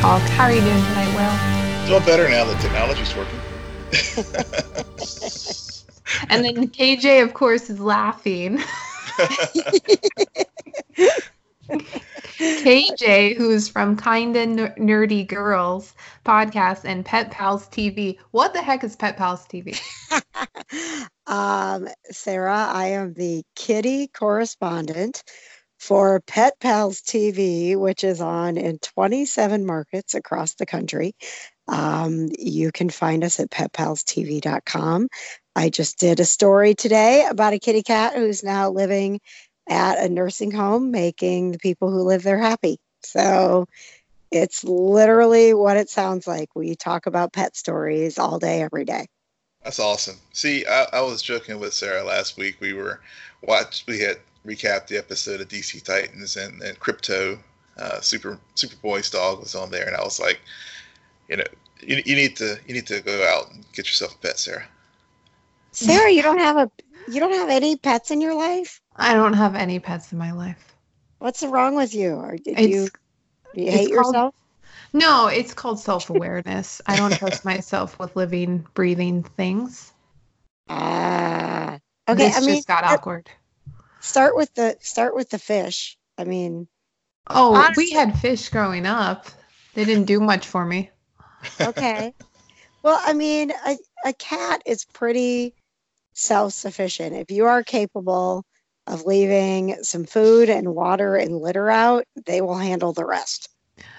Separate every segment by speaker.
Speaker 1: Producer, Will Polk. How are you doing tonight, Will?
Speaker 2: Doing better now that technology's working.
Speaker 1: and then KJ, of course, is laughing. KJ, who's from Kinda Nerdy Girls podcast and Pet Pals TV. What the heck is Pet Pals TV?
Speaker 3: um, Sarah, I am the kitty correspondent for Pet Pals TV, which is on in 27 markets across the country. Um, you can find us at petpalstv.com. I just did a story today about a kitty cat who's now living at a nursing home, making the people who live there happy. So it's literally what it sounds like. We talk about pet stories all day, every day.
Speaker 2: That's awesome. See, I, I was joking with Sarah last week. We were watched. We had recapped the episode of DC Titans and, and Krypto. Uh, Super Superboy's dog was on there, and I was like, you know, you, you need to you need to go out and get yourself a pet, Sarah.
Speaker 3: Sarah, you don't have a you don't have any pets in your life?
Speaker 1: I don't have any pets in my life.
Speaker 3: What's wrong with you? Or did it's, you, do you hate called, yourself?
Speaker 1: No, it's called self awareness. I don't trust myself with living, breathing things.
Speaker 3: Ah, uh, okay.
Speaker 1: This
Speaker 3: I mean,
Speaker 1: just got awkward.
Speaker 3: Start with the start with the fish. I mean,
Speaker 1: oh, honestly, we had fish growing up. They didn't do much for me.
Speaker 3: Okay. well, I mean, a, a cat is pretty self sufficient. If you are capable of leaving some food and water and litter out, they will handle the rest.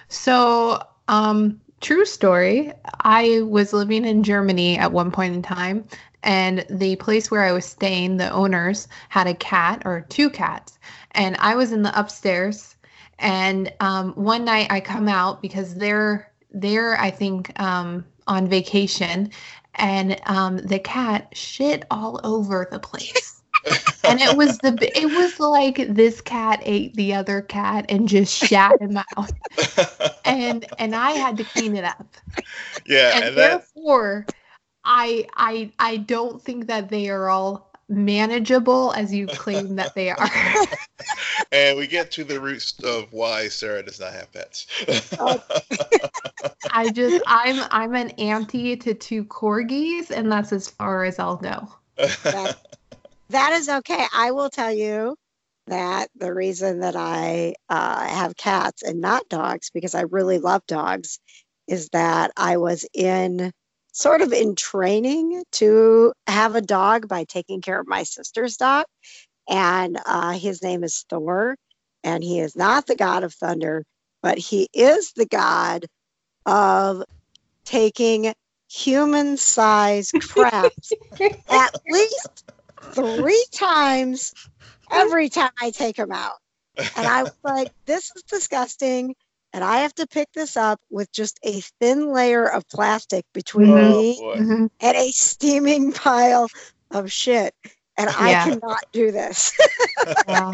Speaker 1: So, um, true story. I was living in Germany at one point in time, and the place where I was staying, the owners had a cat or two cats, and I was in the upstairs. And um, one night I come out because they're they're I think um, on vacation, and um, the cat shit all over the place. And it was the it was like this cat ate the other cat and just shat him out. And and i had to clean it up.
Speaker 2: Yeah
Speaker 1: and, and therefore that... i i i don't think that they are all manageable as you claim that they are.
Speaker 2: And we get to the roots of why sarah does not have pets.
Speaker 1: I just i'm i'm an auntie to two corgis and that's as far as i'll go.
Speaker 3: That is okay. I will tell you that the reason that I uh, have cats and not dogs, because I really love dogs, is that I was in sort of in training to have a dog by taking care of my sister's dog. And uh, his name is Thor. And he is not the god of thunder, but he is the god of taking human sized crabs at least three times every time I take him out. And I was like, this is disgusting. And I have to pick this up with just a thin layer of plastic between oh, me mm-hmm. and a steaming pile of shit. And yeah. I cannot do this.
Speaker 1: yeah.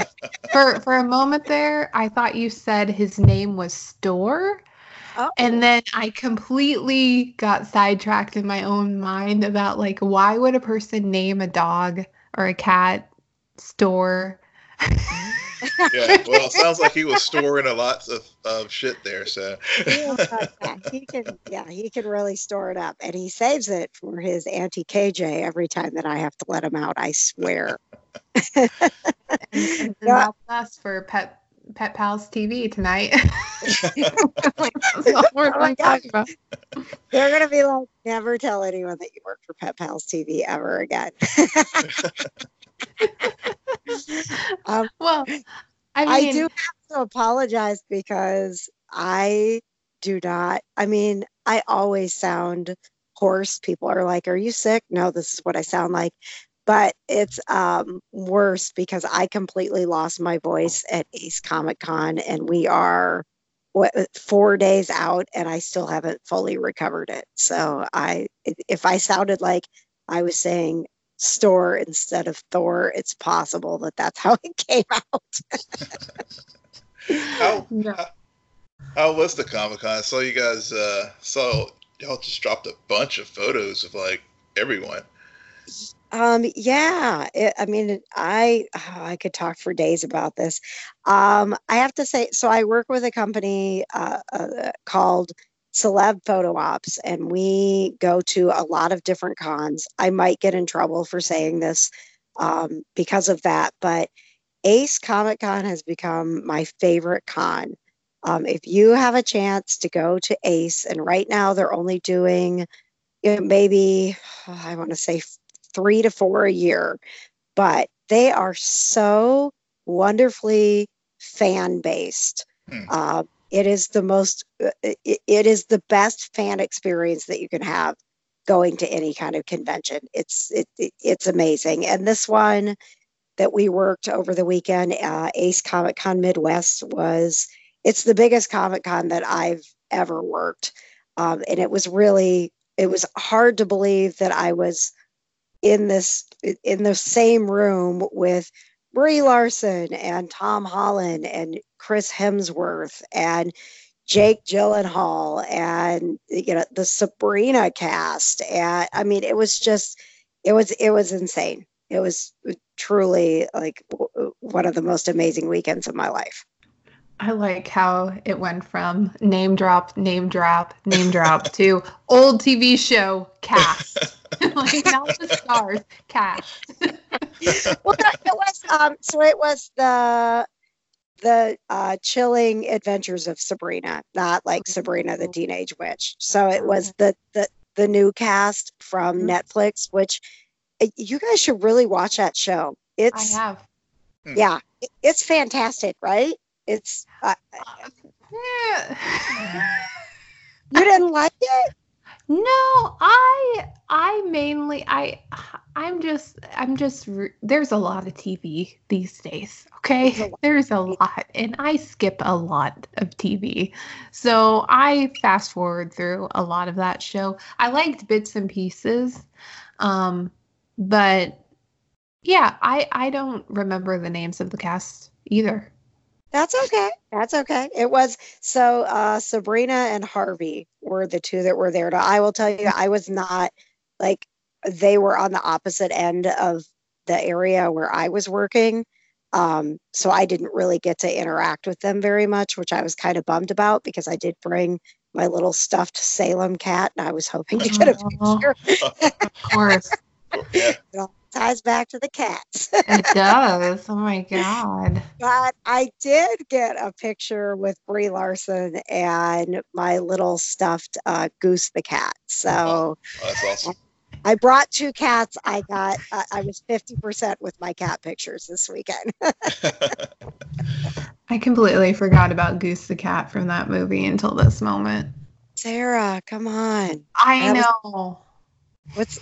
Speaker 1: For for a moment there, I thought you said his name was Store. Oh. And then I completely got sidetracked in my own mind about like why would a person name a dog or a cat store.
Speaker 2: yeah, well, it sounds like he was storing a lot of, of shit there. So
Speaker 3: yeah, he can, yeah, he can really store it up, and he saves it for his auntie KJ every time that I have to let him out. I swear.
Speaker 1: and, and yeah. that's for pet Pet Pals TV tonight.
Speaker 3: oh They're gonna be like, never tell anyone that you work for Pet Pals TV ever again.
Speaker 1: um, well, I, mean,
Speaker 3: I do have to apologize because I do not. I mean, I always sound hoarse. People are like, "Are you sick?" No, this is what I sound like but it's um, worse because I completely lost my voice at Ace Comic Con, and we are what, four days out, and I still haven't fully recovered it. So I, if I sounded like I was saying store instead of Thor, it's possible that that's how it came out.
Speaker 2: how, how, how was the Comic Con? I saw you guys uh, saw y'all just dropped a bunch of photos of like everyone.
Speaker 3: Um, yeah, it, I mean, I oh, I could talk for days about this. Um, I have to say, so I work with a company uh, uh, called Celeb Photo Ops, and we go to a lot of different cons. I might get in trouble for saying this um, because of that, but Ace Comic Con has become my favorite con. Um, if you have a chance to go to Ace, and right now they're only doing you know, maybe I want to say three to four a year, but they are so wonderfully fan based. Hmm. Uh, it is the most, uh, it, is the best fan experience that you can have going to any kind of convention. It's it, it it's amazing. And this one that we worked over the weekend, uh, Ace Comic Con Midwest was it's the biggest Comic Con that I've ever worked, um, and it was really it was hard to believe that I was in this in the same room with Brie Larson and Tom Holland and Chris Hemsworth and Jake Gyllenhaal and you know the Sabrina cast and I mean it was just it was it was insane. It was truly like one of the most amazing weekends of my life.
Speaker 1: I like how it went from name drop, name drop, name drop to old TV show cast. like not the stars, cast.
Speaker 3: well, it was um, so it was the the uh, chilling adventures of Sabrina, not like oh. Sabrina the Teenage Witch. So it was the the the new cast from mm-hmm. Netflix, which uh, you guys should really watch that show. It's
Speaker 1: I have.
Speaker 3: Hmm. Yeah, it's fantastic, right? It's uh,
Speaker 1: yeah.
Speaker 3: you didn't like it?
Speaker 1: No, I I mainly I I'm just I'm just there's a lot of TV these days. Okay, there's a lot, and I skip a lot of TV, so I fast forward through a lot of that show. I liked bits and pieces, um, but yeah, I I don't remember the names of the cast either.
Speaker 3: That's okay. That's okay. It was so uh, Sabrina and Harvey were the two that were there. To, I will tell you, I was not like they were on the opposite end of the area where I was working. Um, so I didn't really get to interact with them very much, which I was kind of bummed about because I did bring my little stuffed Salem cat and I was hoping to get a picture.
Speaker 1: of course.
Speaker 3: yeah ties back to the cats.
Speaker 1: it does. Oh my god.
Speaker 3: But I did get a picture with Brie Larson and my little stuffed uh, goose the cat. So oh,
Speaker 2: that's awesome.
Speaker 3: I brought two cats. I got uh, I was 50% with my cat pictures this weekend.
Speaker 1: I completely forgot about Goose the cat from that movie until this moment.
Speaker 3: Sarah, come on.
Speaker 1: I that know.
Speaker 3: Was, what's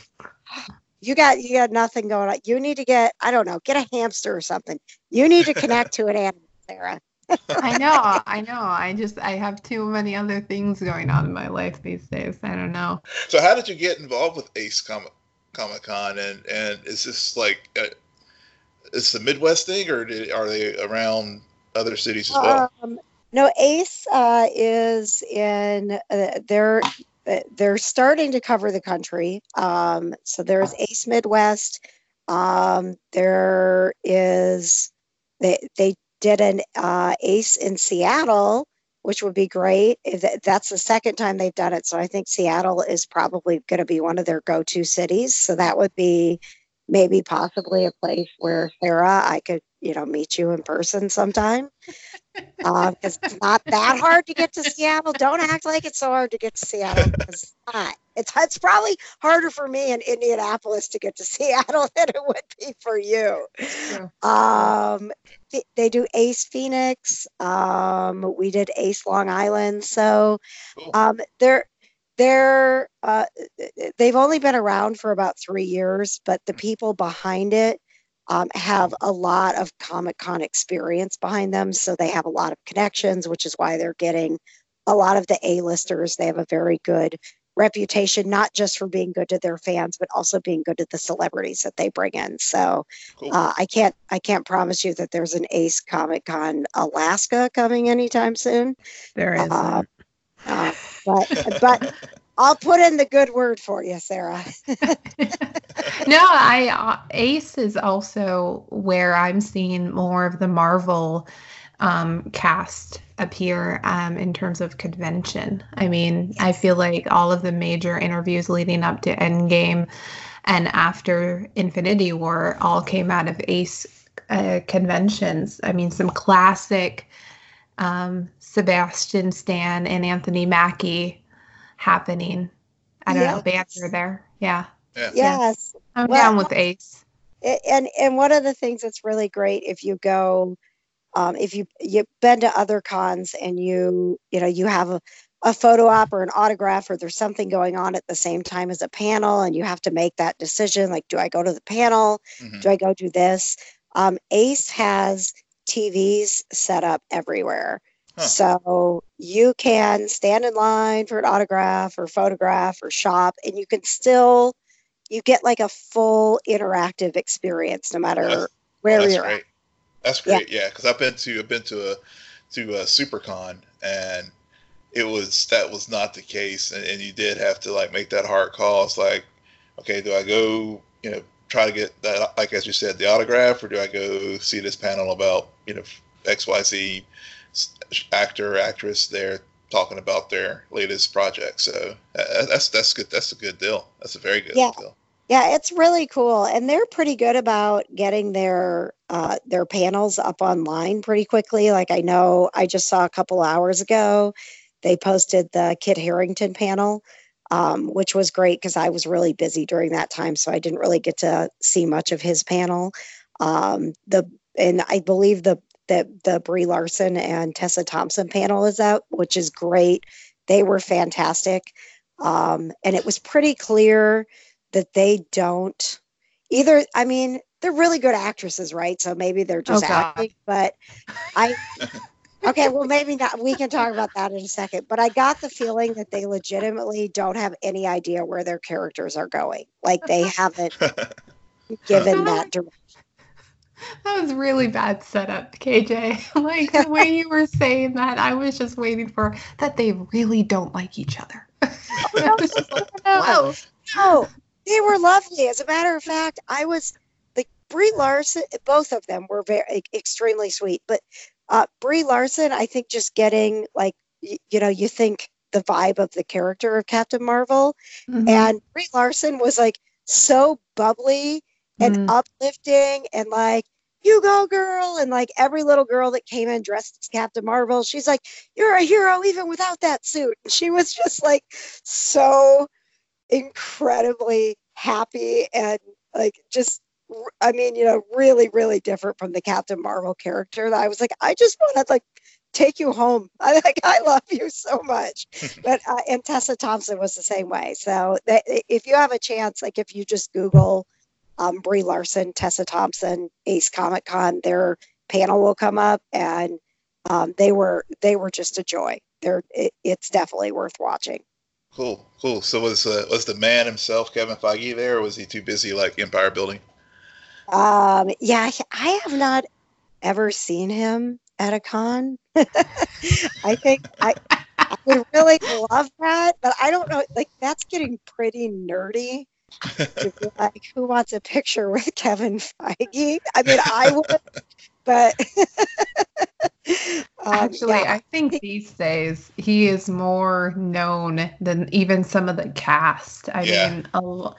Speaker 3: you got you got nothing going on. You need to get I don't know, get a hamster or something. You need to connect to an animal, Sarah.
Speaker 1: I know, I know. I just I have too many other things going on in my life these days. I don't know.
Speaker 2: So how did you get involved with Ace Comic Comic Con and and is this like uh, is the Midwest thing or did, are they around other cities as well? Um,
Speaker 3: no, Ace uh, is in uh, they're they're starting to cover the country. Um, so there's Ace Midwest. Um, there is they they did an uh, Ace in Seattle, which would be great. That's the second time they've done it. So I think Seattle is probably going to be one of their go-to cities. So that would be maybe possibly a place where Sarah, I could you know meet you in person sometime because uh, it's not that hard to get to Seattle. Don't act like it's so hard to get to Seattle it's not. It's it's probably harder for me in Indianapolis to get to Seattle than it would be for you. Um, they, they do Ace Phoenix. Um, we did Ace Long Island. So um, they're they're uh, they've only been around for about three years, but the people behind it um, have a lot of Comic Con experience behind them. So they have a lot of connections, which is why they're getting a lot of the A-listers. They have a very good reputation, not just for being good to their fans, but also being good to the celebrities that they bring in. So cool. uh, I can't I can't promise you that there's an Ace Comic Con Alaska coming anytime soon.
Speaker 1: There is. Uh,
Speaker 3: uh, but but I'll put in the good word for you, Sarah.
Speaker 1: no, I uh, Ace is also where I'm seeing more of the Marvel um, cast appear um, in terms of convention. I mean, I feel like all of the major interviews leading up to Endgame and after Infinity War all came out of Ace uh, conventions. I mean, some classic um, Sebastian Stan and Anthony Mackie happening. I don't yes. know, banter there. Yeah.
Speaker 3: yeah. Yes.
Speaker 1: I'm well, down with Ace.
Speaker 3: And and one of the things that's really great if you go um, if you you've been to other cons and you you know you have a, a photo op or an autograph or there's something going on at the same time as a panel and you have to make that decision like do i go to the panel mm-hmm. do i go do this um, ace has tvs set up everywhere huh. so you can stand in line for an autograph or photograph or shop and you can still you get like a full interactive experience no matter well, where well, you're
Speaker 2: great.
Speaker 3: at
Speaker 2: that's great. Yeah, because yeah, I've been to I've been to a to a SuperCon and it was that was not the case, and, and you did have to like make that hard call. It's like, okay, do I go you know try to get that like as you said the autograph, or do I go see this panel about you know X Y Z actor or actress there talking about their latest project? So uh, that's that's good. That's a good deal. That's a very good
Speaker 3: yeah.
Speaker 2: deal.
Speaker 3: Yeah, it's really cool, and they're pretty good about getting their uh, their panels up online pretty quickly. Like I know, I just saw a couple hours ago, they posted the Kit Harington panel, um, which was great because I was really busy during that time, so I didn't really get to see much of his panel. Um, the and I believe the the the Brie Larson and Tessa Thompson panel is out, which is great. They were fantastic, um, and it was pretty clear that they don't either. I mean, they're really good actresses, right? So maybe they're just oh, acting, but I. Okay, well, maybe not. We can talk about that in a second. But I got the feeling that they legitimately don't have any idea where their characters are going. Like they haven't given that direction.
Speaker 1: That was really bad setup, KJ. Like the way you were saying that, I was just waiting for that they really don't like each other.
Speaker 3: no, no, no, they were lovely. As a matter of fact, I was like Brie Larson. Both of them were very extremely sweet. But uh, Brie Larson, I think, just getting like y- you know, you think the vibe of the character of Captain Marvel, mm-hmm. and Brie Larson was like so bubbly and mm-hmm. uplifting and like you go girl and like every little girl that came in dressed as captain marvel she's like you're a hero even without that suit she was just like so incredibly happy and like just I mean, you know, really, really different from the Captain Marvel character. I was like, I just want to like take you home. I like, I love you so much. but uh, and Tessa Thompson was the same way. So that, if you have a chance, like if you just Google um, Brie Larson, Tessa Thompson, Ace Comic Con, their panel will come up, and um, they were they were just a joy. They're it, it's definitely worth watching.
Speaker 2: Cool, cool. So was uh, was the man himself, Kevin Feige, there, or was he too busy like Empire building?
Speaker 3: Um, yeah, I have not ever seen him at a con. I think I, I would really love that, but I don't know. Like that's getting pretty nerdy. To be like, who wants a picture with Kevin Feige? I mean, I would, but
Speaker 1: um, actually, yeah. I think these days he is more known than even some of the cast. I yeah. mean, a,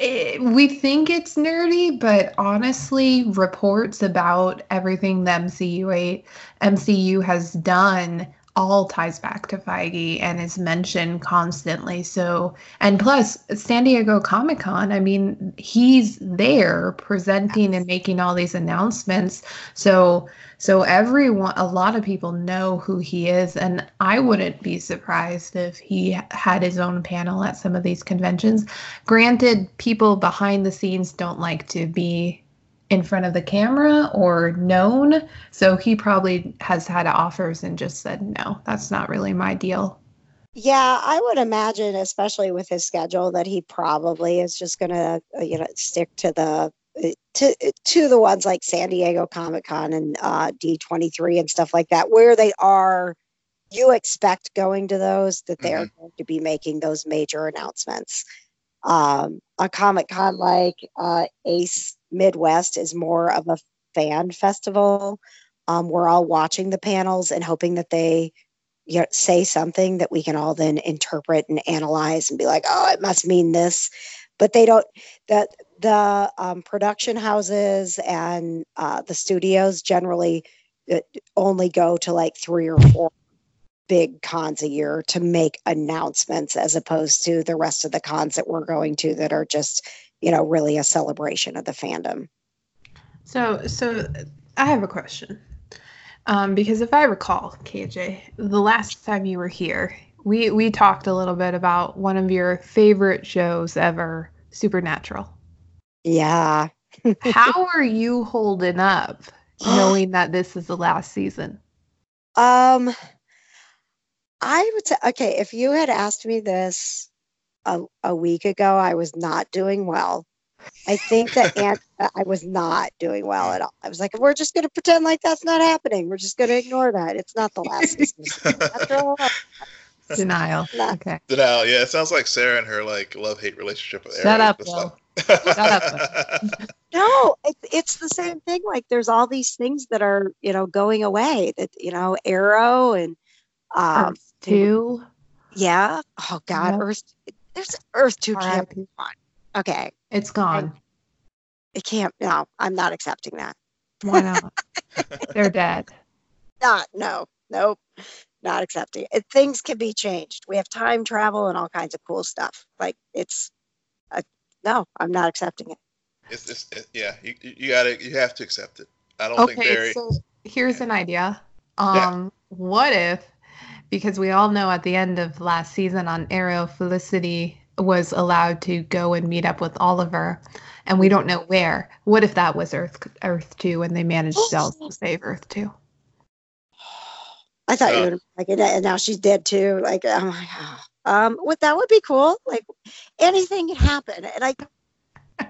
Speaker 1: it, we think it's nerdy, but honestly, reports about everything the MCU MCU has done all ties back to Feige and is mentioned constantly. So, and plus San Diego Comic Con, I mean, he's there presenting and making all these announcements. So, so everyone, a lot of people know who he is, and I wouldn't be surprised if he had his own panel at some of these conventions. Granted, people behind the scenes don't like to be in front of the camera or known. So he probably has had offers and just said, no, that's not really my deal.
Speaker 3: Yeah, I would imagine, especially with his schedule, that he probably is just going to, uh, you know, stick to the uh, to to the ones like San Diego Comic Con and uh, D23 and stuff like that, where they are you expect going to those that they are going to be making those major announcements. Um, a Comic Con like uh, Ace Midwest is more of a fan festival. Um, we're all watching the panels and hoping that they you know, say something that we can all then interpret and analyze and be like, oh, it must mean this. But they don't. That the um, production houses and uh, the studios generally uh, only go to like three or four big cons a year to make announcements as opposed to the rest of the cons that we're going to that are just you know really a celebration of the fandom
Speaker 1: So, so I have a question. Um, because if I recall, KJ, the last time you were here, we we talked a little bit about one of your favorite shows ever, Supernatural.
Speaker 3: yeah
Speaker 1: How are you holding up, knowing that this is the last season?
Speaker 3: um i would say okay if you had asked me this a, a week ago i was not doing well i think that Aunt, i was not doing well at all i was like we're just going to pretend like that's not happening we're just going to ignore that it's not the last season.
Speaker 1: Denial.
Speaker 3: Not-
Speaker 1: Okay.
Speaker 2: Denial. Yeah, it sounds like Sarah and her like love hate relationship with
Speaker 1: Shut
Speaker 2: Arrow.
Speaker 1: up,
Speaker 2: It's
Speaker 1: Will.
Speaker 2: like-
Speaker 1: up,
Speaker 3: No, it, it's the same thing. Like there's all these things that are, you know, going away. That you know, Arrow and um,
Speaker 1: Earth two.
Speaker 3: yeah. Oh God,
Speaker 1: Yep.
Speaker 3: Earth. There's Earth Two can't.
Speaker 1: RIP.
Speaker 3: Okay,
Speaker 1: It's gone.
Speaker 3: it can't. No, I'm not accepting that.
Speaker 1: Why not? They're dead.
Speaker 3: Not. No. Nope. Not accepting it. Things can be changed. We have time travel and all kinds of cool stuff. Like it's. Uh, no, I'm not accepting it.
Speaker 2: it's, it's, it- yeah, you, you you gotta you have to accept it. I don't think
Speaker 1: Okay,
Speaker 2: Barry.
Speaker 1: so here's an idea. Um, what if, because we all know at the end of last season on Arrow, Felicity was allowed to go and meet up with Oliver, and we don't know where. What if that was Earth Earth Two, and they managed to also save Earth Two?
Speaker 3: I thought
Speaker 2: Yeah.
Speaker 3: you would like it, and now she's dead too. Like, oh my god. Um, what that would be cool. Like, anything can happen, and I,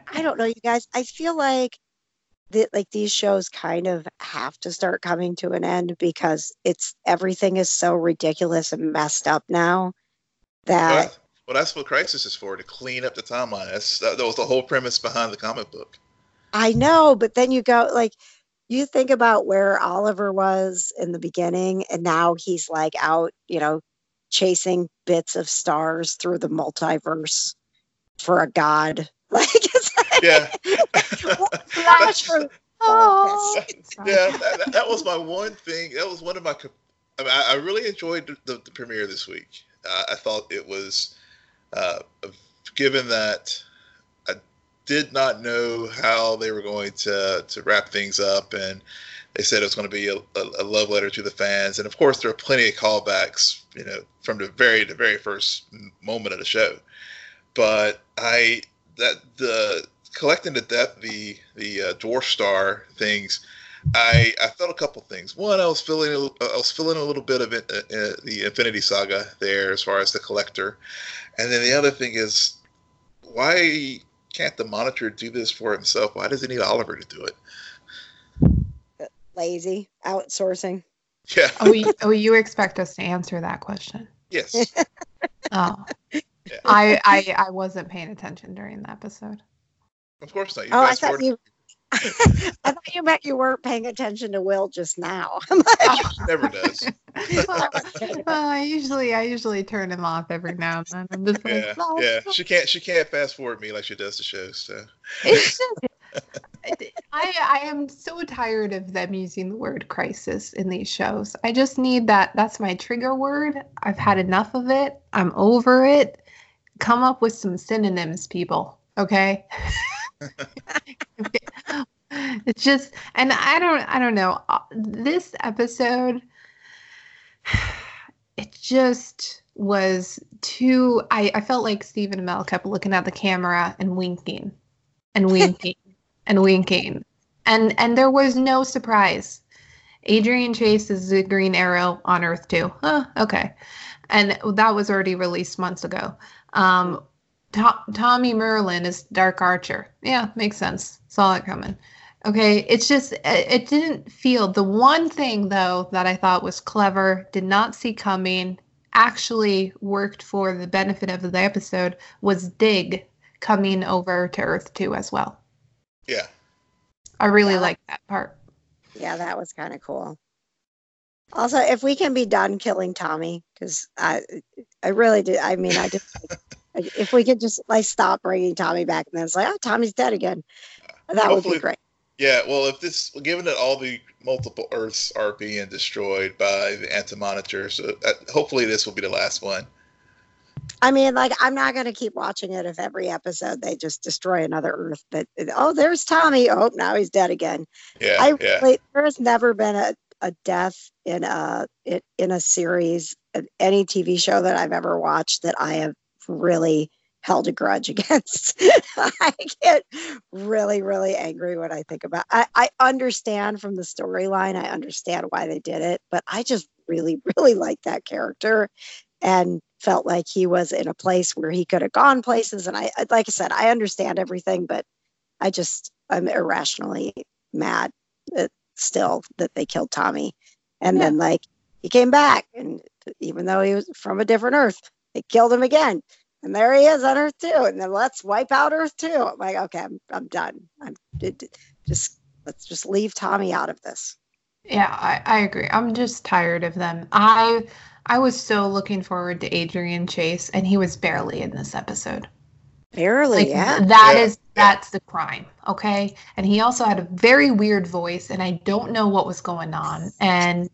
Speaker 3: I don't know, you guys. I feel like like these shows kind of have to start coming to an end because it's everything is so ridiculous and messed up now
Speaker 2: Well,
Speaker 3: that
Speaker 2: that- well, that's what Crisis is for to clean up the timeline. That's that, that was the whole premise behind the comic book.
Speaker 3: I know, but then you go like you think about where Oliver was in the beginning and now he's like out, you know, chasing bits of stars through the multiverse for a god. Like
Speaker 2: Yeah.
Speaker 3: Flash for
Speaker 1: Oh,
Speaker 2: yeah, that, that- that was my one thing. That was one of my. I, mean, I, I really enjoyed the, the, the premiere this week. Uh, I thought it was, uh, given that I did not know how they were going to to wrap things up, and they said it was going to be a, a, a love letter to the fans, and of course there are plenty of callbacks, you know, from the very the very first moment of the show. But I that the collecting the depth the the uh, dwarf star things I, I felt a couple things. One, I was feeling a, I was feeling a little bit of it, uh, uh, the Infinity Saga there as far as the collector, and then the other thing is, why can't the Monitor do this for himself? Why does he need Oliver to do it?
Speaker 3: lazy outsourcing.
Speaker 2: Yeah.
Speaker 1: oh, you, oh, you expect us to answer that question?
Speaker 2: Yes.
Speaker 1: Oh,
Speaker 2: Yeah.
Speaker 1: I, I I wasn't paying attention during the episode.
Speaker 2: Of course not. You
Speaker 3: Oh, I
Speaker 2: fast
Speaker 3: thought
Speaker 2: forward-
Speaker 3: you I thought you meant you weren't paying attention to Will just now. I'm like,
Speaker 2: never does.
Speaker 1: well, well, I usually I usually turn him off every now and then. I'm just like,
Speaker 2: Yeah,
Speaker 1: "No,
Speaker 2: yeah. She can't. She can't fast forward me like she does the shows. So
Speaker 1: It's just I I am so tired of them using the word crisis in these shows. I just need that that's my trigger word. I've had enough of it. I'm over it. Come up with some synonyms, people. Okay? it's just and I don't I don't know. Uh, This episode it just was too I, I felt like Stephen Amell kept looking at the camera and winking and winking and winking. And and there was no surprise. Adrian Chase is the Green Arrow on Earth Two. Huh, okay. And that was already released months ago. Um, To- Tommy Merlyn is Dark Archer. Yeah, makes sense. Saw it coming. Okay, it's just it didn't feel the one thing though that I thought was clever, did not see coming, actually worked for the benefit of the episode was Dig coming over to Earth 2 as well.
Speaker 2: Yeah.
Speaker 1: I really
Speaker 3: Yeah.
Speaker 1: like that part.
Speaker 3: Yeah, that was kind of cool. Also, if we can be done killing Tommy, because I, I really did. I mean, I just, if we could just like stop bringing Tommy back, and then it's like, oh, Tommy's dead again. That would be great.
Speaker 2: Yeah, well, if this, given that all the multiple Earths are being destroyed by the anti-monitors, uh, uh, hopefully this will be the last one.
Speaker 3: I mean, like, I'm not going to keep watching it if every episode they just destroy another Earth. But oh, there's Tommy. Oh, now he's dead again.
Speaker 2: Yeah,
Speaker 3: I
Speaker 2: yeah,
Speaker 3: really, there has never been a, a death in a in, in a series, any TV show that I've ever watched that I have really held a grudge against. I get really, really angry when I think about. I, I understand from the storyline. I understand why they did it, but I just really, really like that character, and felt like he was in a place where he could have gone places. And I, like I said, I understand everything, but I just I'm irrationally mad that still that they killed Tommy. And
Speaker 1: Yeah.
Speaker 3: then like he came back and even though he was from a different earth, they killed him again. And there he is on Earth Two. And then let's wipe out Earth Two. I'm like, okay, I'm I'm done. I'm d- d- just let's just leave Tommy out of this.
Speaker 1: Yeah, I, I agree. I'm just tired of them. I I was so looking forward to Adrian Chase, and he was barely in this episode.
Speaker 3: Barely,
Speaker 1: Like
Speaker 3: yeah.
Speaker 1: that
Speaker 2: Yeah,
Speaker 1: is that's the crime, okay? And he also had a very weird voice, and I don't know what was going on. And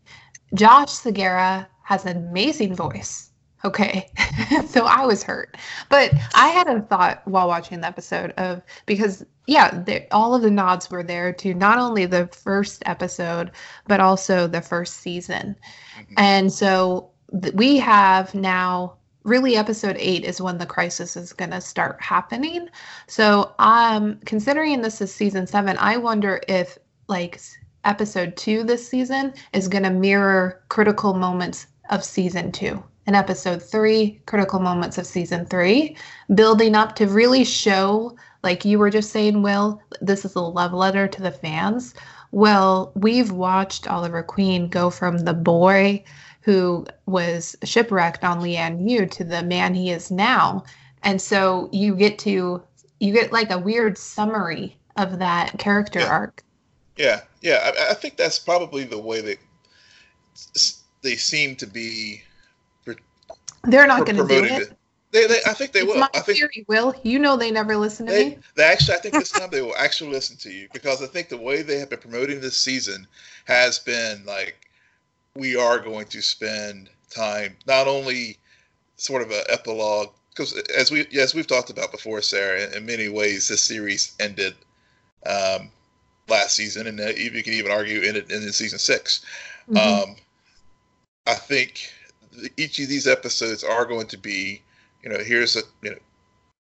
Speaker 1: Josh Segarra has an amazing voice, okay? so I was hurt, but I had a thought while watching the episode of because yeah, the, all of the nods were there to not only the first episode but also the first season,
Speaker 2: Mhm.
Speaker 1: and so th- we have now really episode 8 is when the crisis is going to start happening so um considering this is season 7 i wonder if like episode 2 this season is going to mirror critical moments of season 2 and episode 3 critical moments of season 3 building up to really show like you were just saying will this is a love letter to the fans well we've watched oliver queen go from the boy who was shipwrecked on Lian Yu to the man he is now. And so you get to you get like a weird summary of that character
Speaker 2: Yeah.
Speaker 1: arc.
Speaker 2: yeah, yeah. I, I think that's probably the way that they seem to be
Speaker 1: They're not going to do it.
Speaker 2: it. They, they, I think they
Speaker 1: it's
Speaker 2: will.
Speaker 1: my
Speaker 2: I think
Speaker 1: theory, Will. You know they never listen to
Speaker 2: They,
Speaker 1: me.
Speaker 2: they actually, I think this time they will actually listen to you because I think the way they have been promoting this season has been like, we are going to spend time not only sort of an epilogue because as we as we've talked about before, Sarah, in, in many ways this series ended um, last season, and uh, you you could even argue ended in season 6
Speaker 1: Mhm.
Speaker 2: um, I think th- each of these episodes are going to be, you know, here's a you know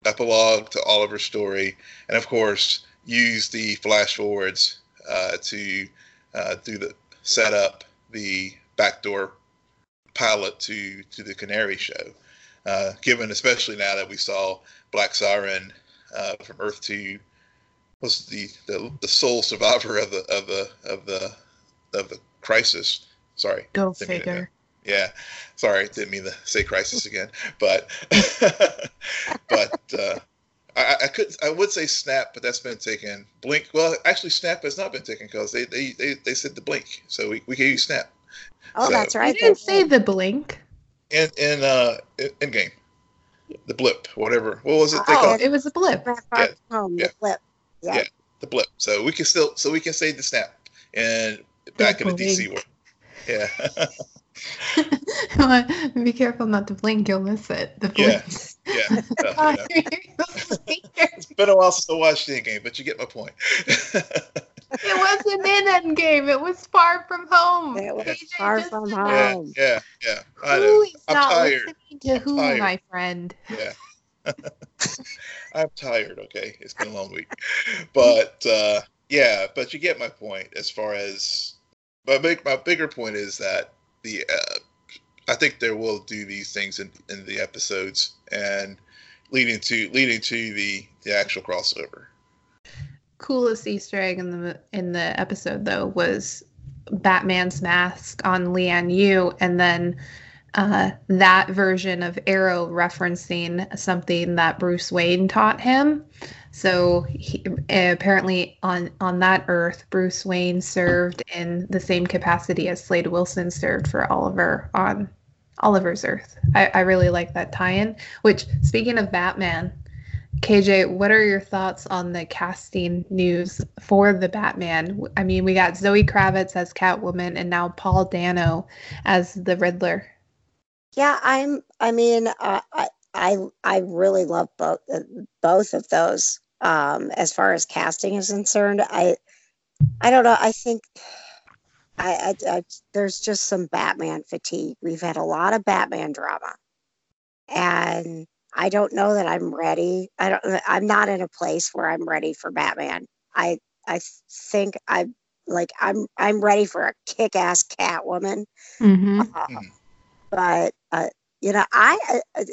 Speaker 2: epilogue to Oliver's story, and of course use the flash forwards uh, to uh, do the set up the backdoor pilot to to the Canary show. Uh, given especially now that we saw Black Siren uh, from Earth Two was the, the the sole survivor of the of the of the of the crisis. Sorry,
Speaker 1: Go
Speaker 2: didn't mean to-
Speaker 1: figure.
Speaker 2: Yeah, sorry, didn't mean to say crisis again, but but uh, I, I could I would say snap, but that's been taken. Blink, well, actually, snap has not been taken because they, they they they said the blink, so we, we can use snap
Speaker 3: Oh,
Speaker 2: So-
Speaker 3: that's
Speaker 1: You
Speaker 3: right.
Speaker 1: didn't say the blink.
Speaker 2: in in uh in, in game, the blip, whatever. What was it they
Speaker 1: Oh,
Speaker 2: called
Speaker 1: it was a blip.
Speaker 2: Yeah,
Speaker 3: home,
Speaker 2: yeah.
Speaker 3: the flip. Yeah.
Speaker 2: Yeah. the blip? So we can still so we can say the snap and back in the DC world. Yeah,
Speaker 1: Be careful not to blink, you'll miss it. The
Speaker 2: Yeah.
Speaker 1: blink.
Speaker 2: yeah. yeah.
Speaker 1: it
Speaker 2: It's been a while since I watched the game, but you get my point.
Speaker 1: It wasn't in Endgame. It was far from home.
Speaker 3: It was
Speaker 1: KJ,
Speaker 3: far from home.
Speaker 2: yeah, yeah, yeah. I
Speaker 1: Who
Speaker 2: know.
Speaker 1: is
Speaker 2: I'm
Speaker 1: not
Speaker 2: tired.
Speaker 1: listening to
Speaker 2: I'm
Speaker 1: who,
Speaker 2: tired.
Speaker 1: my friend?
Speaker 2: Yeah. I'm tired, okay? It's been a long week. But uh yeah, but you get my point as far as my big my bigger point is that the uh I think they will do these things in, in the episodes and leading to leading to the the actual crossover.
Speaker 1: coolest Easter egg in the in the episode though was Batman's mask on Lian Yu, and then uh, that version of Arrow referencing something that Bruce Wayne taught him. So he, apparently on on that Earth, Bruce Wayne served in the same capacity as Slade Wilson served for Oliver on Oliver's Earth. I, I really like that tie-in. Which, speaking of Batman, KJ, what are your thoughts on the casting news for the Batman? I mean, we got Zoe Kravitz as Catwoman and now Paul Dano as the Riddler.
Speaker 3: Yeah, I'm. I mean, uh, I I I really love both uh, both of those. Um, as far as casting is concerned, I I don't know. I think I, I, I there's just some Batman fatigue. We've had a lot of Batman drama, and I don't know that I'm ready. I don't. I'm not in a place where I'm ready for Batman. I I think I like I'm I'm ready for a kick-ass Catwoman.
Speaker 1: Mm-hmm.
Speaker 3: Uh, but uh, you know, I uh,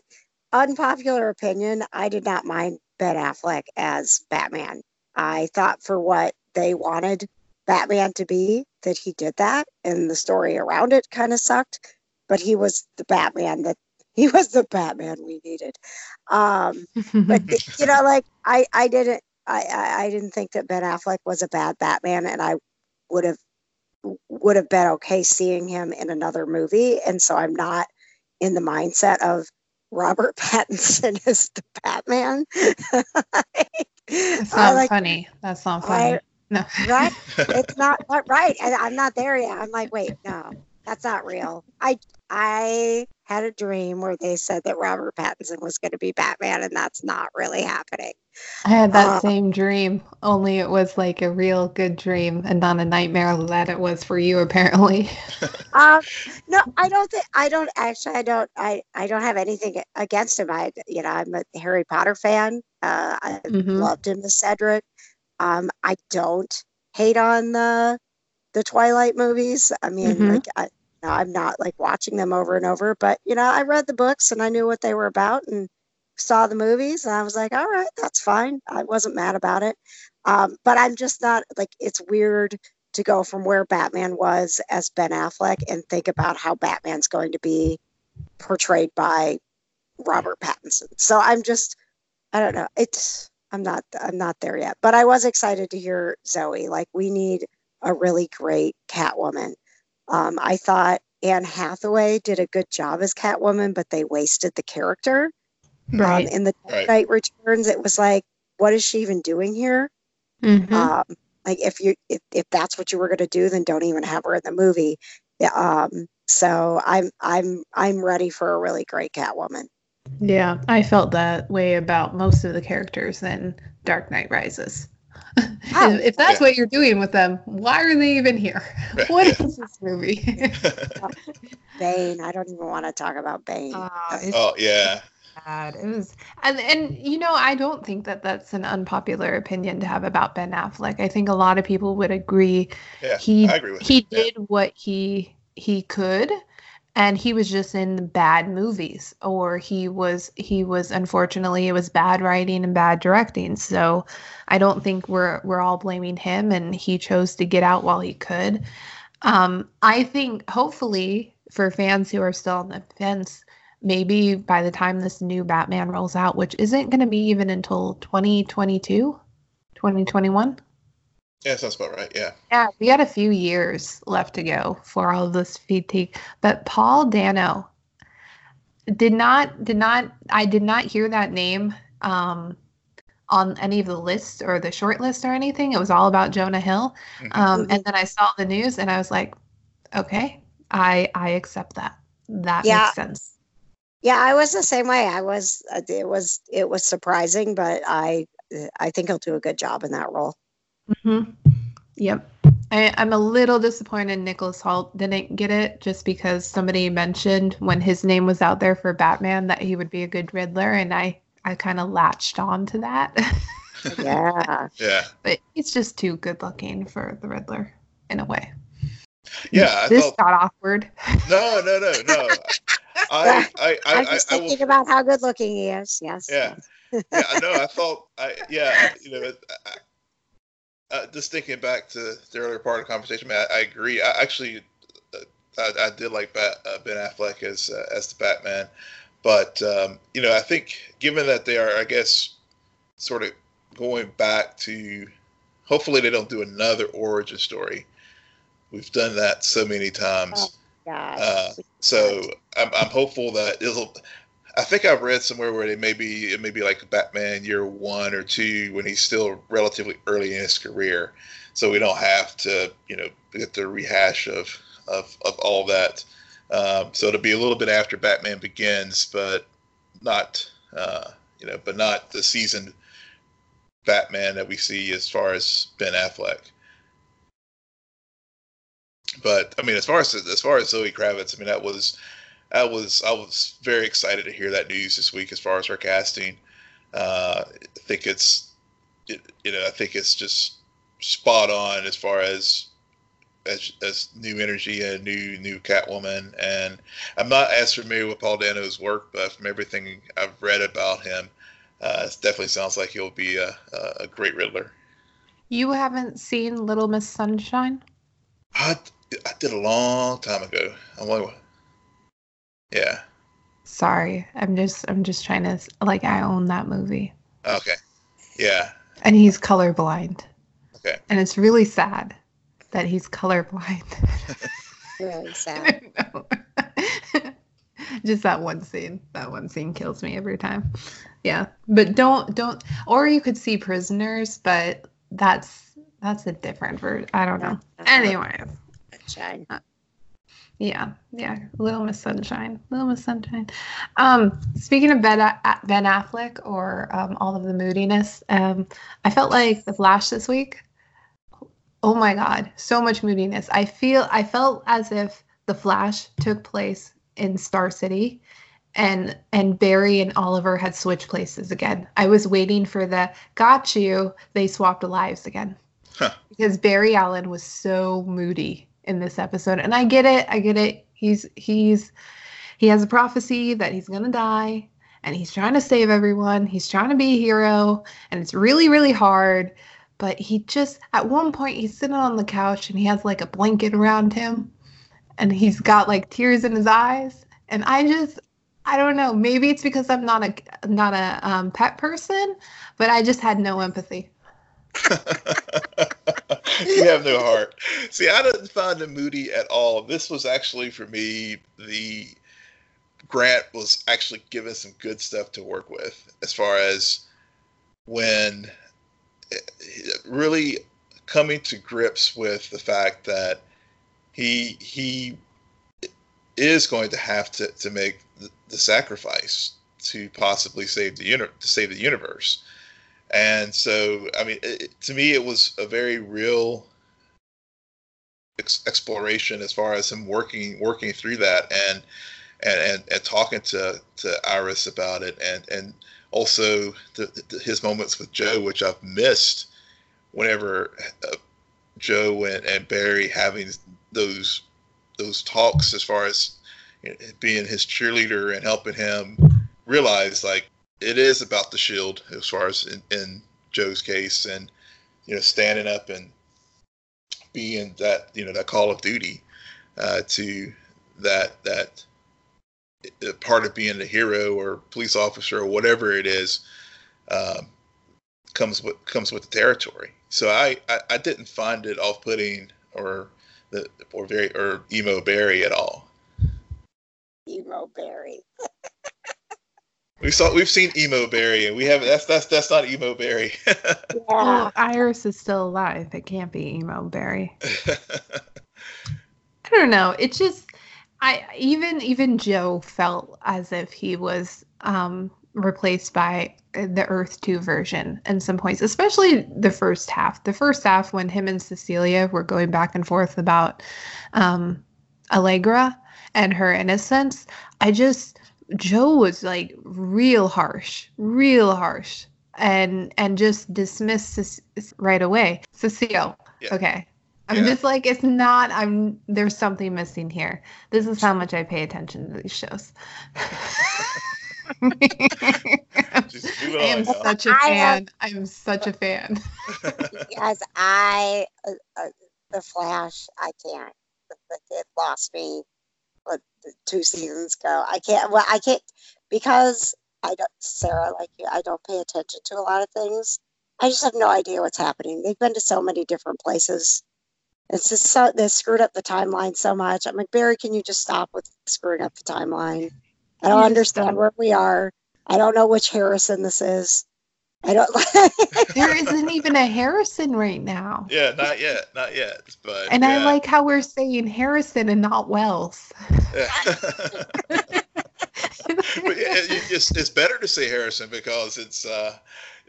Speaker 3: unpopular opinion. I did not mind Ben Affleck as Batman. I thought for what they wanted Batman to be, that he did that, and the story around it kind of sucked. But he was the Batman that he was the Batman we needed. Um, but you know, like I, I didn't, I, I, I didn't think that Ben Affleck was a bad Batman, and I would have would have been okay seeing him in another movie. And so I'm not in the mindset of Robert Pattinson as the Batman.
Speaker 1: That's not
Speaker 3: like-
Speaker 1: funny. That's not funny.
Speaker 3: I-
Speaker 1: no.
Speaker 3: right? It's not right. And I'm not there yet. I'm like, wait, no, that's not real. I I had a dream where they said that Robert Pattinson was going to be Batman, and that's not really happening.
Speaker 1: I had that
Speaker 3: Uh,
Speaker 1: same dream, only it was like a real good dream and not a nightmare that it was for you, apparently.
Speaker 3: Um, no, I don't think I don't actually. I don't. I I don't have anything against him. I you know I'm a Harry Potter fan. Uh, I
Speaker 1: Mhm.
Speaker 3: loved him as Cedric. Um, I don't hate on the the Twilight movies. I mean,
Speaker 1: Mhm.
Speaker 3: like I, I'm not like watching them over and over. But you know, I read the books and I knew what they were about and saw the movies and I was like, all right, that's fine. I wasn't mad about it. Um, but I'm just not like it's weird to go from where Batman was as Ben Affleck and think about how Batman's going to be portrayed by Robert Pattinson. So I'm just I don't know. It's I'm not I'm not there yet. But I was excited to hear Zoe. Like we need a really great Catwoman. Um, I thought Anne Hathaway did a good job as Catwoman, but they wasted the character.
Speaker 1: Right.
Speaker 3: Um, in the
Speaker 2: Right.
Speaker 3: Knight Returns, it was like, what is she even doing here?
Speaker 1: Mhm.
Speaker 3: um, like if you if, if that's what you were going to do then don't even have her in the movie Yeah, um so i'm i'm i'm ready for a really great catwoman
Speaker 1: Yeah, I felt that way about most of the characters in Dark Knight Rises.
Speaker 3: Oh,
Speaker 1: if, if that's
Speaker 2: yeah.
Speaker 1: what you're doing with them, why are they even here?
Speaker 2: Right.
Speaker 1: What is this movie?
Speaker 3: bane i don't even want to talk about bane
Speaker 1: Uh,
Speaker 2: oh yeah.
Speaker 1: Bad. It was, and and you know, I don't think that that's an unpopular opinion to have about Ben Affleck. I think a lot of people would agree
Speaker 2: Yeah.
Speaker 1: he
Speaker 2: I agree with
Speaker 1: he
Speaker 2: you. Yeah.
Speaker 1: did what he he could and he was just in bad movies or he was he was unfortunately it was bad writing and bad directing so i don't think we're we're all blaming him and he chose to get out while he could um i think hopefully for fans who are still on the fence maybe by the time this new batman rolls out which isn't going to be even until 2022 2021
Speaker 2: Yeah, sounds about right. Yeah.
Speaker 1: yeah, we got a few years left to go for all of this fatigue. But Paul Dano did not did not I did not hear that name um on any of the lists or the short list or anything. It was all about Jonah Hill.
Speaker 2: Mhm.
Speaker 1: Um, and then I saw the news and I was like, okay, I I accept that. That
Speaker 3: Yeah.
Speaker 1: makes sense.
Speaker 3: Yeah i was the same way i was uh, it was it was surprising but i i think he'll do a good job in that role
Speaker 1: Mm-hmm. Yep. I, I'm a little disappointed Nicholas Hoult didn't get it just because somebody mentioned when his name was out there for Batman that he would be a good Riddler, and I, I kind of latched on to that.
Speaker 3: yeah
Speaker 2: Yeah.
Speaker 1: but he's just too good looking for the Riddler in a way.
Speaker 2: Yeah. I
Speaker 1: this
Speaker 2: thought
Speaker 1: got awkward.
Speaker 2: no, no, no, no. I, I, I,
Speaker 3: i'm just
Speaker 2: I
Speaker 3: thinking
Speaker 2: will.
Speaker 3: about how good looking he is yes
Speaker 2: Yeah.
Speaker 3: yes.
Speaker 2: Yeah. No, I thought. I yeah. You know. I, uh, just thinking back to the earlier part of the conversation, man, I, I agree. I actually, uh, I, I, did like Bat, uh, Ben Affleck as uh, as the Batman, but um, you know, I think given that they are, I guess, sort of going back to, hopefully they don't do another origin story. We've done that so many times.
Speaker 3: Oh,
Speaker 2: uh, so I'm, I'm hopeful that it'll. I think I've read somewhere where it may be it may be like Batman year one or two when he's still relatively early in his career, so we don't have to you know get the rehash of of of all that. Um, so it'll be a little bit after Batman Begins, but not uh, you know, but not the seasoned Batman that we see as far as Ben Affleck. But I mean, as far as as far as Zoe Kravitz, I mean that was I was I was very excited to hear that news this week as far as her casting. Uh, I think it's it, you know I think it's just spot on as far as as, as new energy and new new Catwoman. And I'm not as familiar with Paul Dano's work, but from everything I've read about him, uh, it definitely sounds like he'll be a, a great Riddler.
Speaker 1: You haven't seen Little Miss Sunshine?
Speaker 2: I, I did a long time ago. I'm like, yeah.
Speaker 1: Sorry, I'm just I'm just trying to like I own that movie.
Speaker 2: Okay. Yeah.
Speaker 1: And he's colorblind.
Speaker 2: Okay.
Speaker 1: And it's really sad that he's colorblind.
Speaker 3: really sad.
Speaker 1: just that one scene. That one scene kills me every time. Yeah. But don't don't or you could see prisoners, but that's that's a different version. I don't know. Anyways.
Speaker 3: Shine.
Speaker 1: Yeah, yeah. Little Miss Sunshine. Little Miss Sunshine. Um, speaking of Ben, ben Affleck or um, all of the moodiness, um, I felt like the Flash this week. Oh my God, so much moodiness. I feel I felt as if the Flash took place in Star City, and and Barry and Oliver had switched places again. I was waiting for the got you. They swapped lives again huh. because Barry Allen was so moody in this episode. And I get it. I get it. He's he's he has a prophecy that he's going to die and he's trying to save everyone. He's trying to be a hero and it's really really hard, but he just at one point he's sitting on the couch and he has like a blanket around him and he's got like tears in his eyes and I just I don't know. Maybe it's because I'm not a not a um, pet person, but I just had no empathy.
Speaker 2: you have no heart. See, I didn't find him moody at all. This was actually for me the Grant was actually given some good stuff to work with as far as when eh, really coming to grips with the fact that he he is going to have to, to make the, the sacrifice to possibly save the uni- to save the universe and so, I mean, it, to me, it was a very real ex- exploration as far as him working working through that and and and, and talking to to Iris about it, and and also his moments with Joe, which I've missed whenever uh, Joe and, and Barry having those those talks as far as you know, being his cheerleader and helping him realize like it is about the shield as far as in, in Joe's case, and you know, standing up and being that you know that call of duty uh, to that that part of being a hero or police officer or whatever it is um, comes with comes with the territory. So I, I, I didn't find it off putting or the or very or emo Barry at all.
Speaker 3: Emo Barry.
Speaker 2: We saw we've seen emo Barry, and we have that's that's that's not emo Barry.
Speaker 1: yeah. Well, Iris is still alive. It can't be emo Barry. I don't know. It just I even even Joe felt as if he was um, replaced by the Earth 2 version in some points, especially the first half. The first half when him and Cecilia were going back and forth about um, Allegra and her innocence. I just Joe was like real harsh, real harsh, and and just dismissed right away. Cecile, yeah. okay. I'm yeah. just like it's not. I'm there's something missing here. This is how much I pay attention to these shows. I am such a fan. I am such a fan.
Speaker 3: Guys, I uh, uh, the Flash. I can't. It, it lost me. What two seasons ago? I can't. Well, I can't because I don't. Sarah, like you, I don't pay attention to a lot of things. I just have no idea what's happening. They've been to so many different places. It's just so they screwed up the timeline so much. I'm like Barry, can you just stop with screwing up the timeline? I don't understand where we are. I don't know which Harrison this is. I don't.
Speaker 1: There isn't even a Harrison right now.
Speaker 2: Yeah, not yet, not yet. But
Speaker 1: And I like how we're saying Harrison and not Wells.
Speaker 2: Yeah. but yeah, it- it's, it's better to say Harrison because it's uh,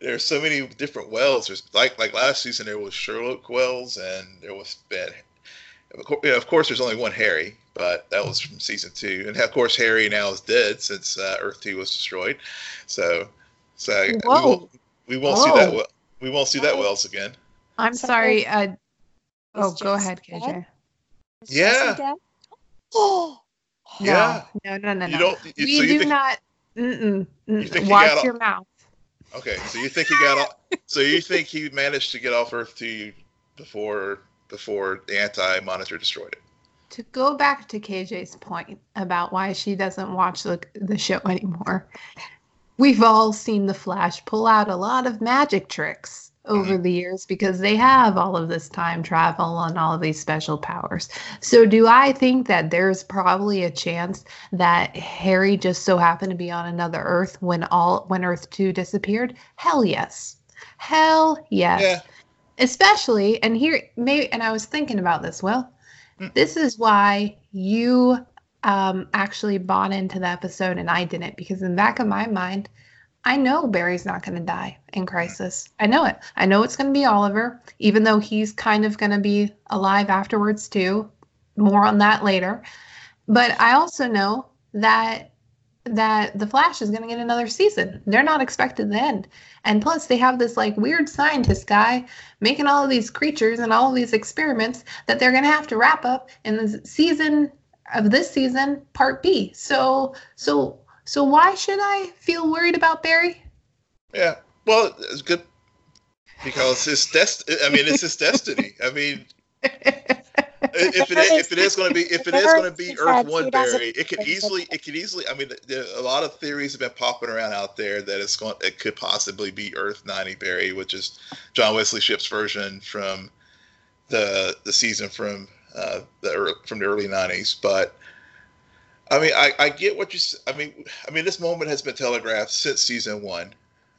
Speaker 2: there's so many different Wells. There's like like last season there was Sherlock Wells and there was Ben. Of course, of course, there's only one Harry, but that was from season two. And of course, Harry now is dead since uh, Earth Two was destroyed. So, so we
Speaker 1: Whoa.
Speaker 2: Won't we won't see that well, we won't see that Wells again.
Speaker 1: I'm sorry. Uh, oh, go ahead. KJ.
Speaker 3: Is Jesse dead? Oh,
Speaker 1: No,
Speaker 2: Yeah.
Speaker 1: no, no, no,
Speaker 2: You don't. You,
Speaker 1: we
Speaker 2: so you
Speaker 1: do
Speaker 2: think,
Speaker 1: not. Mm-mm, mm,
Speaker 2: think he
Speaker 1: watch
Speaker 2: got
Speaker 1: your mouth.
Speaker 2: Okay, so you think he got off? So you think he managed to get off Earth Two before before the Anti Monitor destroyed it?
Speaker 1: To go back to KJ's point about why she doesn't watch the, the show anymore, we've all seen The Flash pull out a lot of magic tricks over the years because they have all of this time travel and all of these special powers. So, do I think that there's probably a chance that Harry just so happened to be on another Earth when all when Earth 2 disappeared? Hell yes. Hell yes
Speaker 2: Yeah.
Speaker 1: especially and here maybe and i was thinking about this well
Speaker 2: Mm.
Speaker 1: this is why you um actually bought into the episode and i didn't because in the back of my mind i know barry's not going to die in crisis. I know it. I know it's going to be oliver even though he's kind of going to be alive afterwards too. More on that later. But i also know that that the flash is going to get another season. They're not expected to end. And plus they have this like weird scientist guy making all of these creatures and all of these experiments that they're going to have to wrap up in the season of this season part b so so so why should i feel worried about barry
Speaker 2: Yeah. Well, it's good because it's dest. I mean, it's his destiny. I mean, if it if it is going to be if it is going to be Earth One Barry, it could easily it could easily. I mean, a lot of theories have been popping around out there that it's going it could possibly be Earth ninety Barry, which is John Wesley Shipp's version from the the season from uh, the ear- from the early nineties. But I mean, I, I get what you. I mean, I mean, this moment has been telegraphed since season one,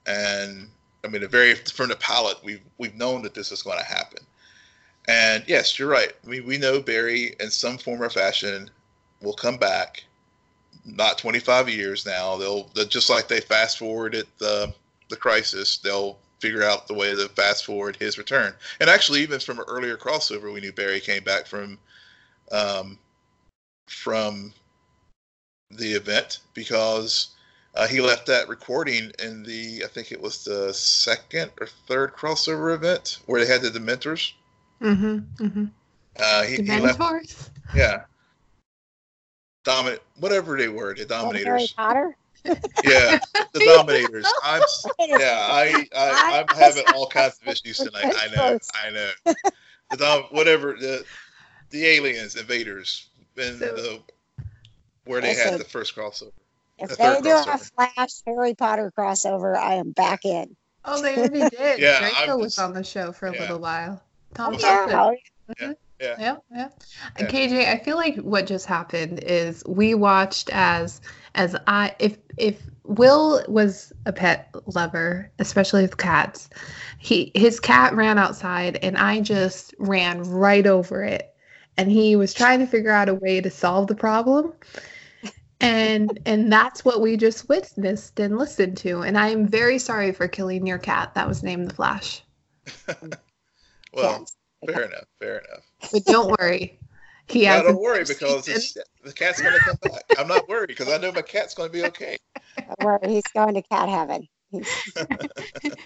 Speaker 2: and I mean, the very from the pilot, we've we've known that this is going to happen. And yes, you're right. I mean, we know Barry in some form or fashion will come back. Not 25 years now. They'll, they'll just like they fast forwarded the the crisis. They'll figure out the way to fast forward his return. And actually, even from an earlier crossover, we knew Barry came back from um, from the event because uh, he left that recording in the I think it was the second or third crossover event where they had the Dementors.
Speaker 1: mm-hmm, mm-hmm.
Speaker 2: Uh, he, he left,
Speaker 1: Dementors?
Speaker 2: yeah, dominant, whatever they were, the
Speaker 3: Oh, Harry Potter.
Speaker 2: Yeah, the Dominators. I'm, yeah, I, I, I'm having all kinds of issues tonight. I know, I know. The dom, whatever the, the aliens, invaders, and
Speaker 1: So-
Speaker 2: the where they had the first crossover.
Speaker 3: If
Speaker 2: The
Speaker 3: they
Speaker 2: third
Speaker 3: do a. Flash Harry Potter crossover, I am back in.
Speaker 1: Oh, they already did.
Speaker 2: Yeah,
Speaker 1: Draco
Speaker 2: I'm
Speaker 1: was on the show for a
Speaker 2: yeah.
Speaker 1: little while. Tom
Speaker 2: Oh,
Speaker 1: Felton.
Speaker 3: Yeah,
Speaker 1: Mhm.
Speaker 2: Yeah.
Speaker 1: Yeah, yeah. KJ, I feel like what just happened is we watched as as I if if Will was a pet lover, especially with cats, he his cat ran outside and I just ran right over it. And he was trying to figure out a way to solve the problem. And and that's what we just witnessed and listened to. And I am very sorry for killing your cat that was named the Flash.
Speaker 2: Well,
Speaker 3: Yes.
Speaker 2: Fair enough, fair enough.
Speaker 1: But don't worry. He
Speaker 2: Yeah,
Speaker 1: has
Speaker 2: don't worry because it's, the cat's going to come back. I'm not worried because I know my cat's going to be okay.
Speaker 3: Don't worry, he's going to cat heaven.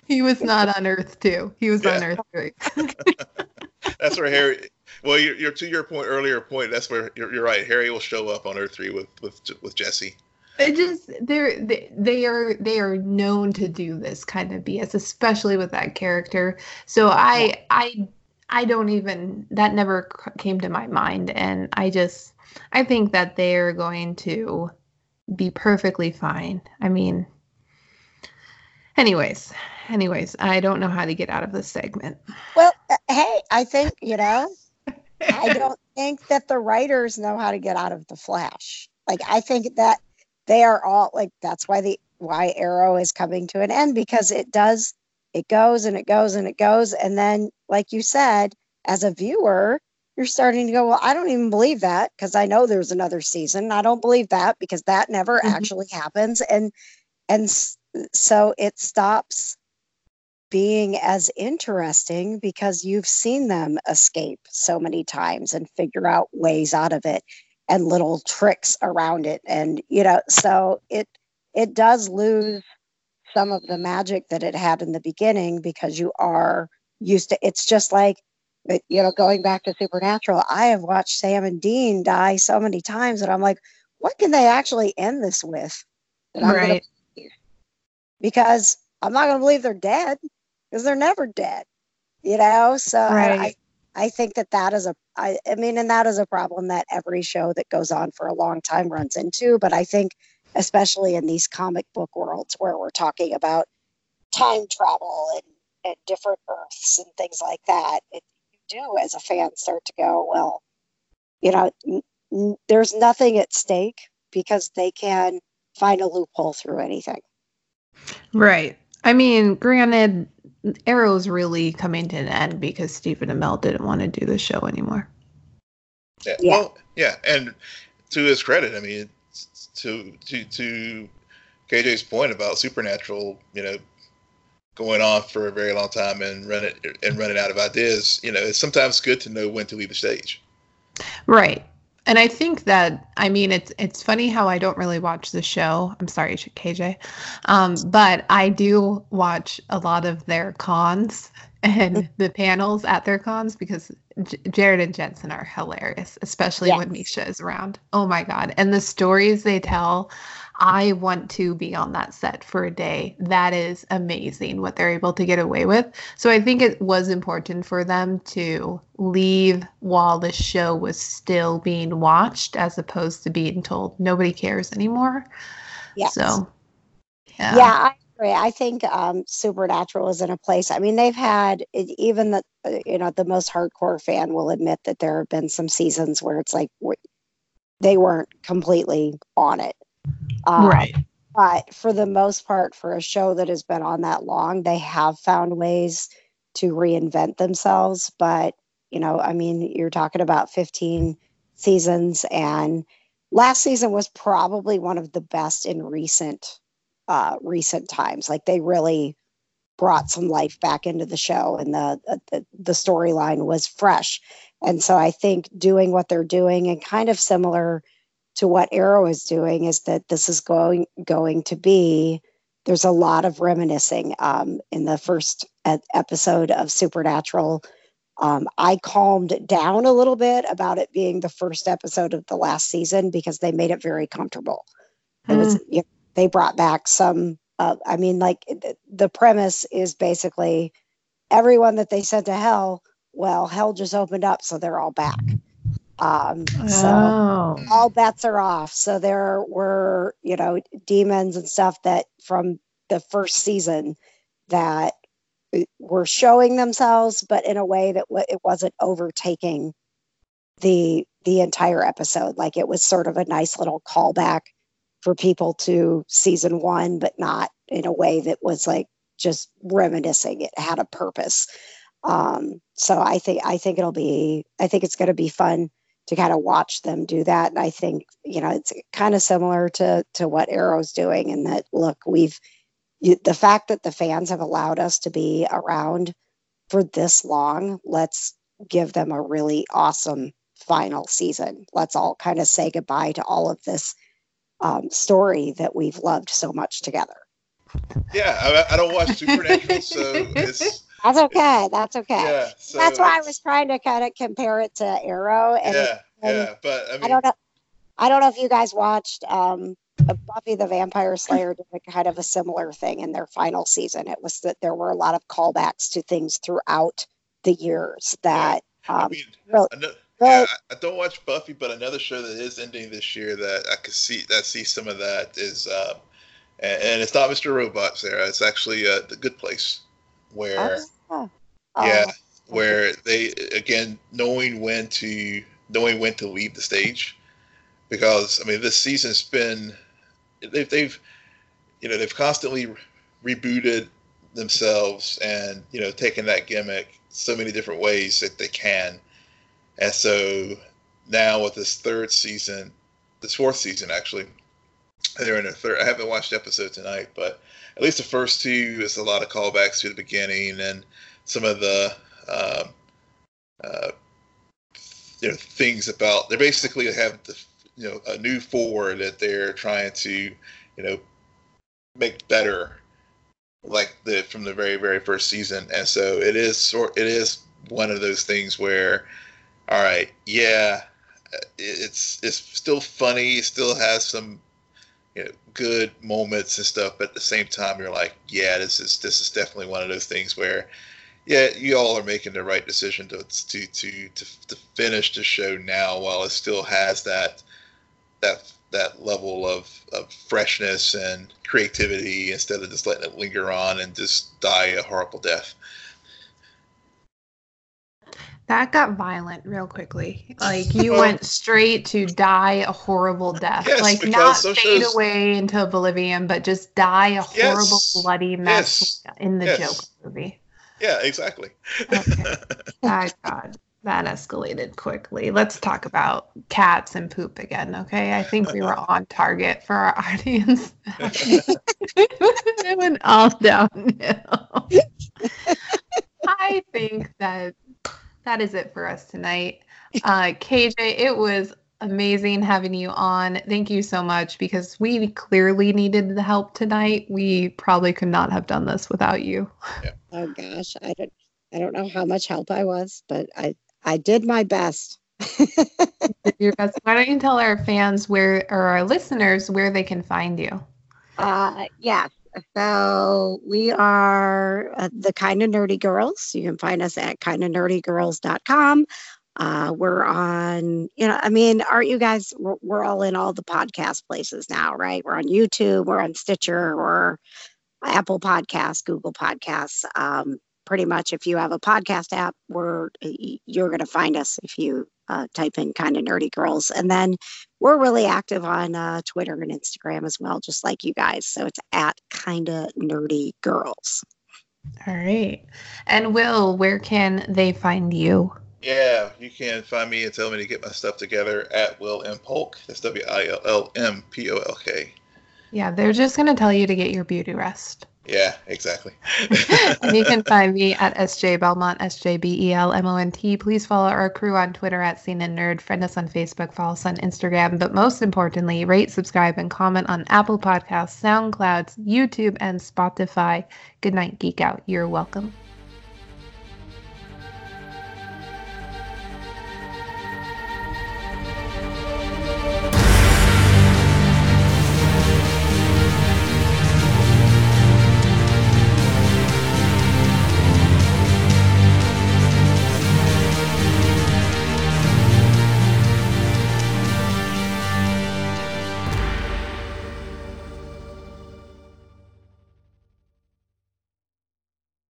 Speaker 1: He was not on Earth two. He was on Earth three.
Speaker 2: That's where Harry. Well, you're, you're to your point earlier point. That's where you're, you're right. Harry will show up on Earth three with with with Jesse.
Speaker 1: It just they're they, they are they are known to do this kind of BS, especially with that character. So I I I don't even that never came to my mind, and I just I think that they're going to be perfectly fine. I mean, anyways, anyways, I don't know how to get out of this segment.
Speaker 3: Well, uh, hey, I think you know. I don't think that the writers know how to get out of the Flash. Like I think that they are all like that's why the why Arrow is coming to an end because it does it goes and it goes and it goes. And then like you said as a viewer you're starting to go well I don't even believe that because I know there's another season. I don't believe that because that never mm-hmm. actually happens. And and so it stops being as interesting because you've seen them escape so many times and figure out ways out of it and little tricks around it. And you know so it it does lose some of the magic that it had in the beginning because you are used to it's just like you know going back to supernatural i have watched sam and dean die so many times that i'm like what can they actually end this with
Speaker 1: right.
Speaker 3: because i'm not going to believe they're dead because they're never dead you know so right. I, I think that that is a I, I mean and that is a problem that every show that goes on for a long time runs into but i think especially in these comic book worlds where we're talking about time travel and, and different earths and things like that it, you do as a fan start to go well you know n- n- there's nothing at stake because they can find a loophole through anything
Speaker 1: right i mean granted Arrow's really coming to an end because Stephen Amell didn't want to do the show anymore.
Speaker 2: Yeah. yeah. Well, yeah, and to his credit, I mean, to to to KJ's point about Supernatural, you know, going on for a very long time and running and running out of ideas, you know, it's sometimes good to know when to leave the stage.
Speaker 1: Right. And I think that I mean it's it's funny how I don't really watch the show. I'm sorry, KJ, um, but I do watch a lot of their cons and the panels at their cons because J- Jared and Jensen are hilarious, especially yes. when Misha is around. Oh my god! And the stories they tell I want to be on that set for a day. That is amazing what they're able to get away with. So I think it was important for them to leave while the show was still being watched as opposed to being told nobody cares anymore.
Speaker 3: Yes.
Speaker 1: So,
Speaker 3: yeah. Yeah, I agree. I think um, Supernatural is in a place. I mean, they've had even the you know the most hardcore fan will admit that there have been some seasons where it's like they weren't completely on it
Speaker 1: um, right.
Speaker 3: But for the most part, for a show that has been on that long, they have found ways to reinvent themselves. But, you know, I mean, you're talking about 15 seasons, and last season was probably one of the best in recent uh, recent times. Like they really brought some life back into the show, and the the, the storyline was fresh. And so I think doing what they're doing and kind of similar to what Arrow is doing is that this is going going to be. There's a lot of reminiscing um, in the first episode of Supernatural. Um, I calmed down a little bit about it being the first episode of the last season because they made it very comfortable. Mm. It was hmm. you know, they brought back some. Uh, I mean, like the premise is basically everyone that they sent to hell. Well, hell just opened up, so they're all back. Um, so oh. all bets are off. So there were, you know, demons and stuff that from the first season that were showing themselves, but in a way that w- it wasn't overtaking the the entire episode. Like it was sort of a nice little callback for people to season one, but not in a way that was like just reminiscing. It had a purpose. Um, so I think I think it'll be I think it's going to be fun to kind of watch them do that. And I think, you know, it's kind of similar to to what Arrow's doing in that look, we've the fact that the fans have allowed us to be around for this long, let's give them a really awesome final season. Let's all kind of say goodbye to all of this um, story that we've loved so much together.
Speaker 2: Yeah, I, I don't watch Supernatural, so it's
Speaker 3: that's okay. That's okay. Yeah, so That's why I was trying to kind of compare it to Arrow. And,
Speaker 2: yeah, and yeah. But I, mean,
Speaker 3: I don't know. I don't know if you guys watched um, Buffy the Vampire Slayer did a kind of a similar thing in their final season. It was that there were a lot of callbacks to things throughout the years that. Um, I mean,
Speaker 2: really, yeah, I don't watch Buffy, but another show that is ending this year that I could see that see some of that is, uh, and, and, it's not Mr. Robot, Sarah. It's actually uh, the Good Place, where oh, yeah, oh, where they again knowing when to knowing when to leave the stage, because I mean this season's been they've they've you know they've constantly rebooted themselves and you know taken that gimmick so many different ways that they can, and so now with this third season, this fourth season actually, they're in a third. I haven't watched episode tonight, but at least the first two is a lot of callbacks to the beginning and some of the uh, uh, you know things about. They basically have the you know a new four that they're trying to you know make better like the from the very very first season and so it is sort it is one of those things where all right yeah it's it's still funny still has some you know good moments and stuff but at the same time you're like yeah this is this is definitely one of those things where yeah you all are making the right decision to to to to, to finish the show now while it still has that that that level of, of freshness and creativity instead of just letting it linger on and just die a horrible death.
Speaker 1: That got violent real quickly. Like you went straight to die a horrible death. Yes, like not fade shows... away into oblivion, but just die a yes. horrible bloody mess yes. in the yes. Joker movie.
Speaker 2: Yeah, exactly. okay.
Speaker 1: My God that escalated quickly. Let's talk about cats and poop again, okay? I think we were on target for our audience. it went all downhill. I think that that is it for us tonight. Uh, KJ, it was amazing having you on. Thank you so much because we clearly needed the help tonight. We probably could not have done this without you.
Speaker 3: Yeah. Oh gosh, I don't I don't know how much help I was, but I I did my best.
Speaker 1: your best. Why don't you tell our fans where, or our listeners, where they can find you?
Speaker 3: Uh, yes. So we are uh, the kind of nerdy girls. You can find us at kindofnerdygirls.com. Uh, we're on, you know, I mean, aren't you guys? We're, we're, all in all the podcast places now, right? We're on YouTube, we're on Stitcher, or Apple Podcasts, Google Podcasts. Um, pretty much if you have a podcast app we're you're going to find us if you uh, type in kind of nerdy girls and then we're really active on uh, twitter and instagram as well just like you guys so it's at kind of nerdy girls.
Speaker 1: All right. And will where can they find you?
Speaker 2: Yeah you can find me and tell me to get my stuff together at will m. Polk. That's w-i-l-l-m-p-o-l-k
Speaker 1: yeah they're just going to tell you to get your beauty rest
Speaker 2: yeah, exactly.
Speaker 1: and you can find me at SJ Belmont, S J B E L M O N T. Please follow our crew on Twitter at Scene and Nerd. Friend us on Facebook, follow us on Instagram. But most importantly, rate, subscribe, and comment on Apple Podcasts, SoundClouds, YouTube, and Spotify. Good night, Geek Out. You're welcome.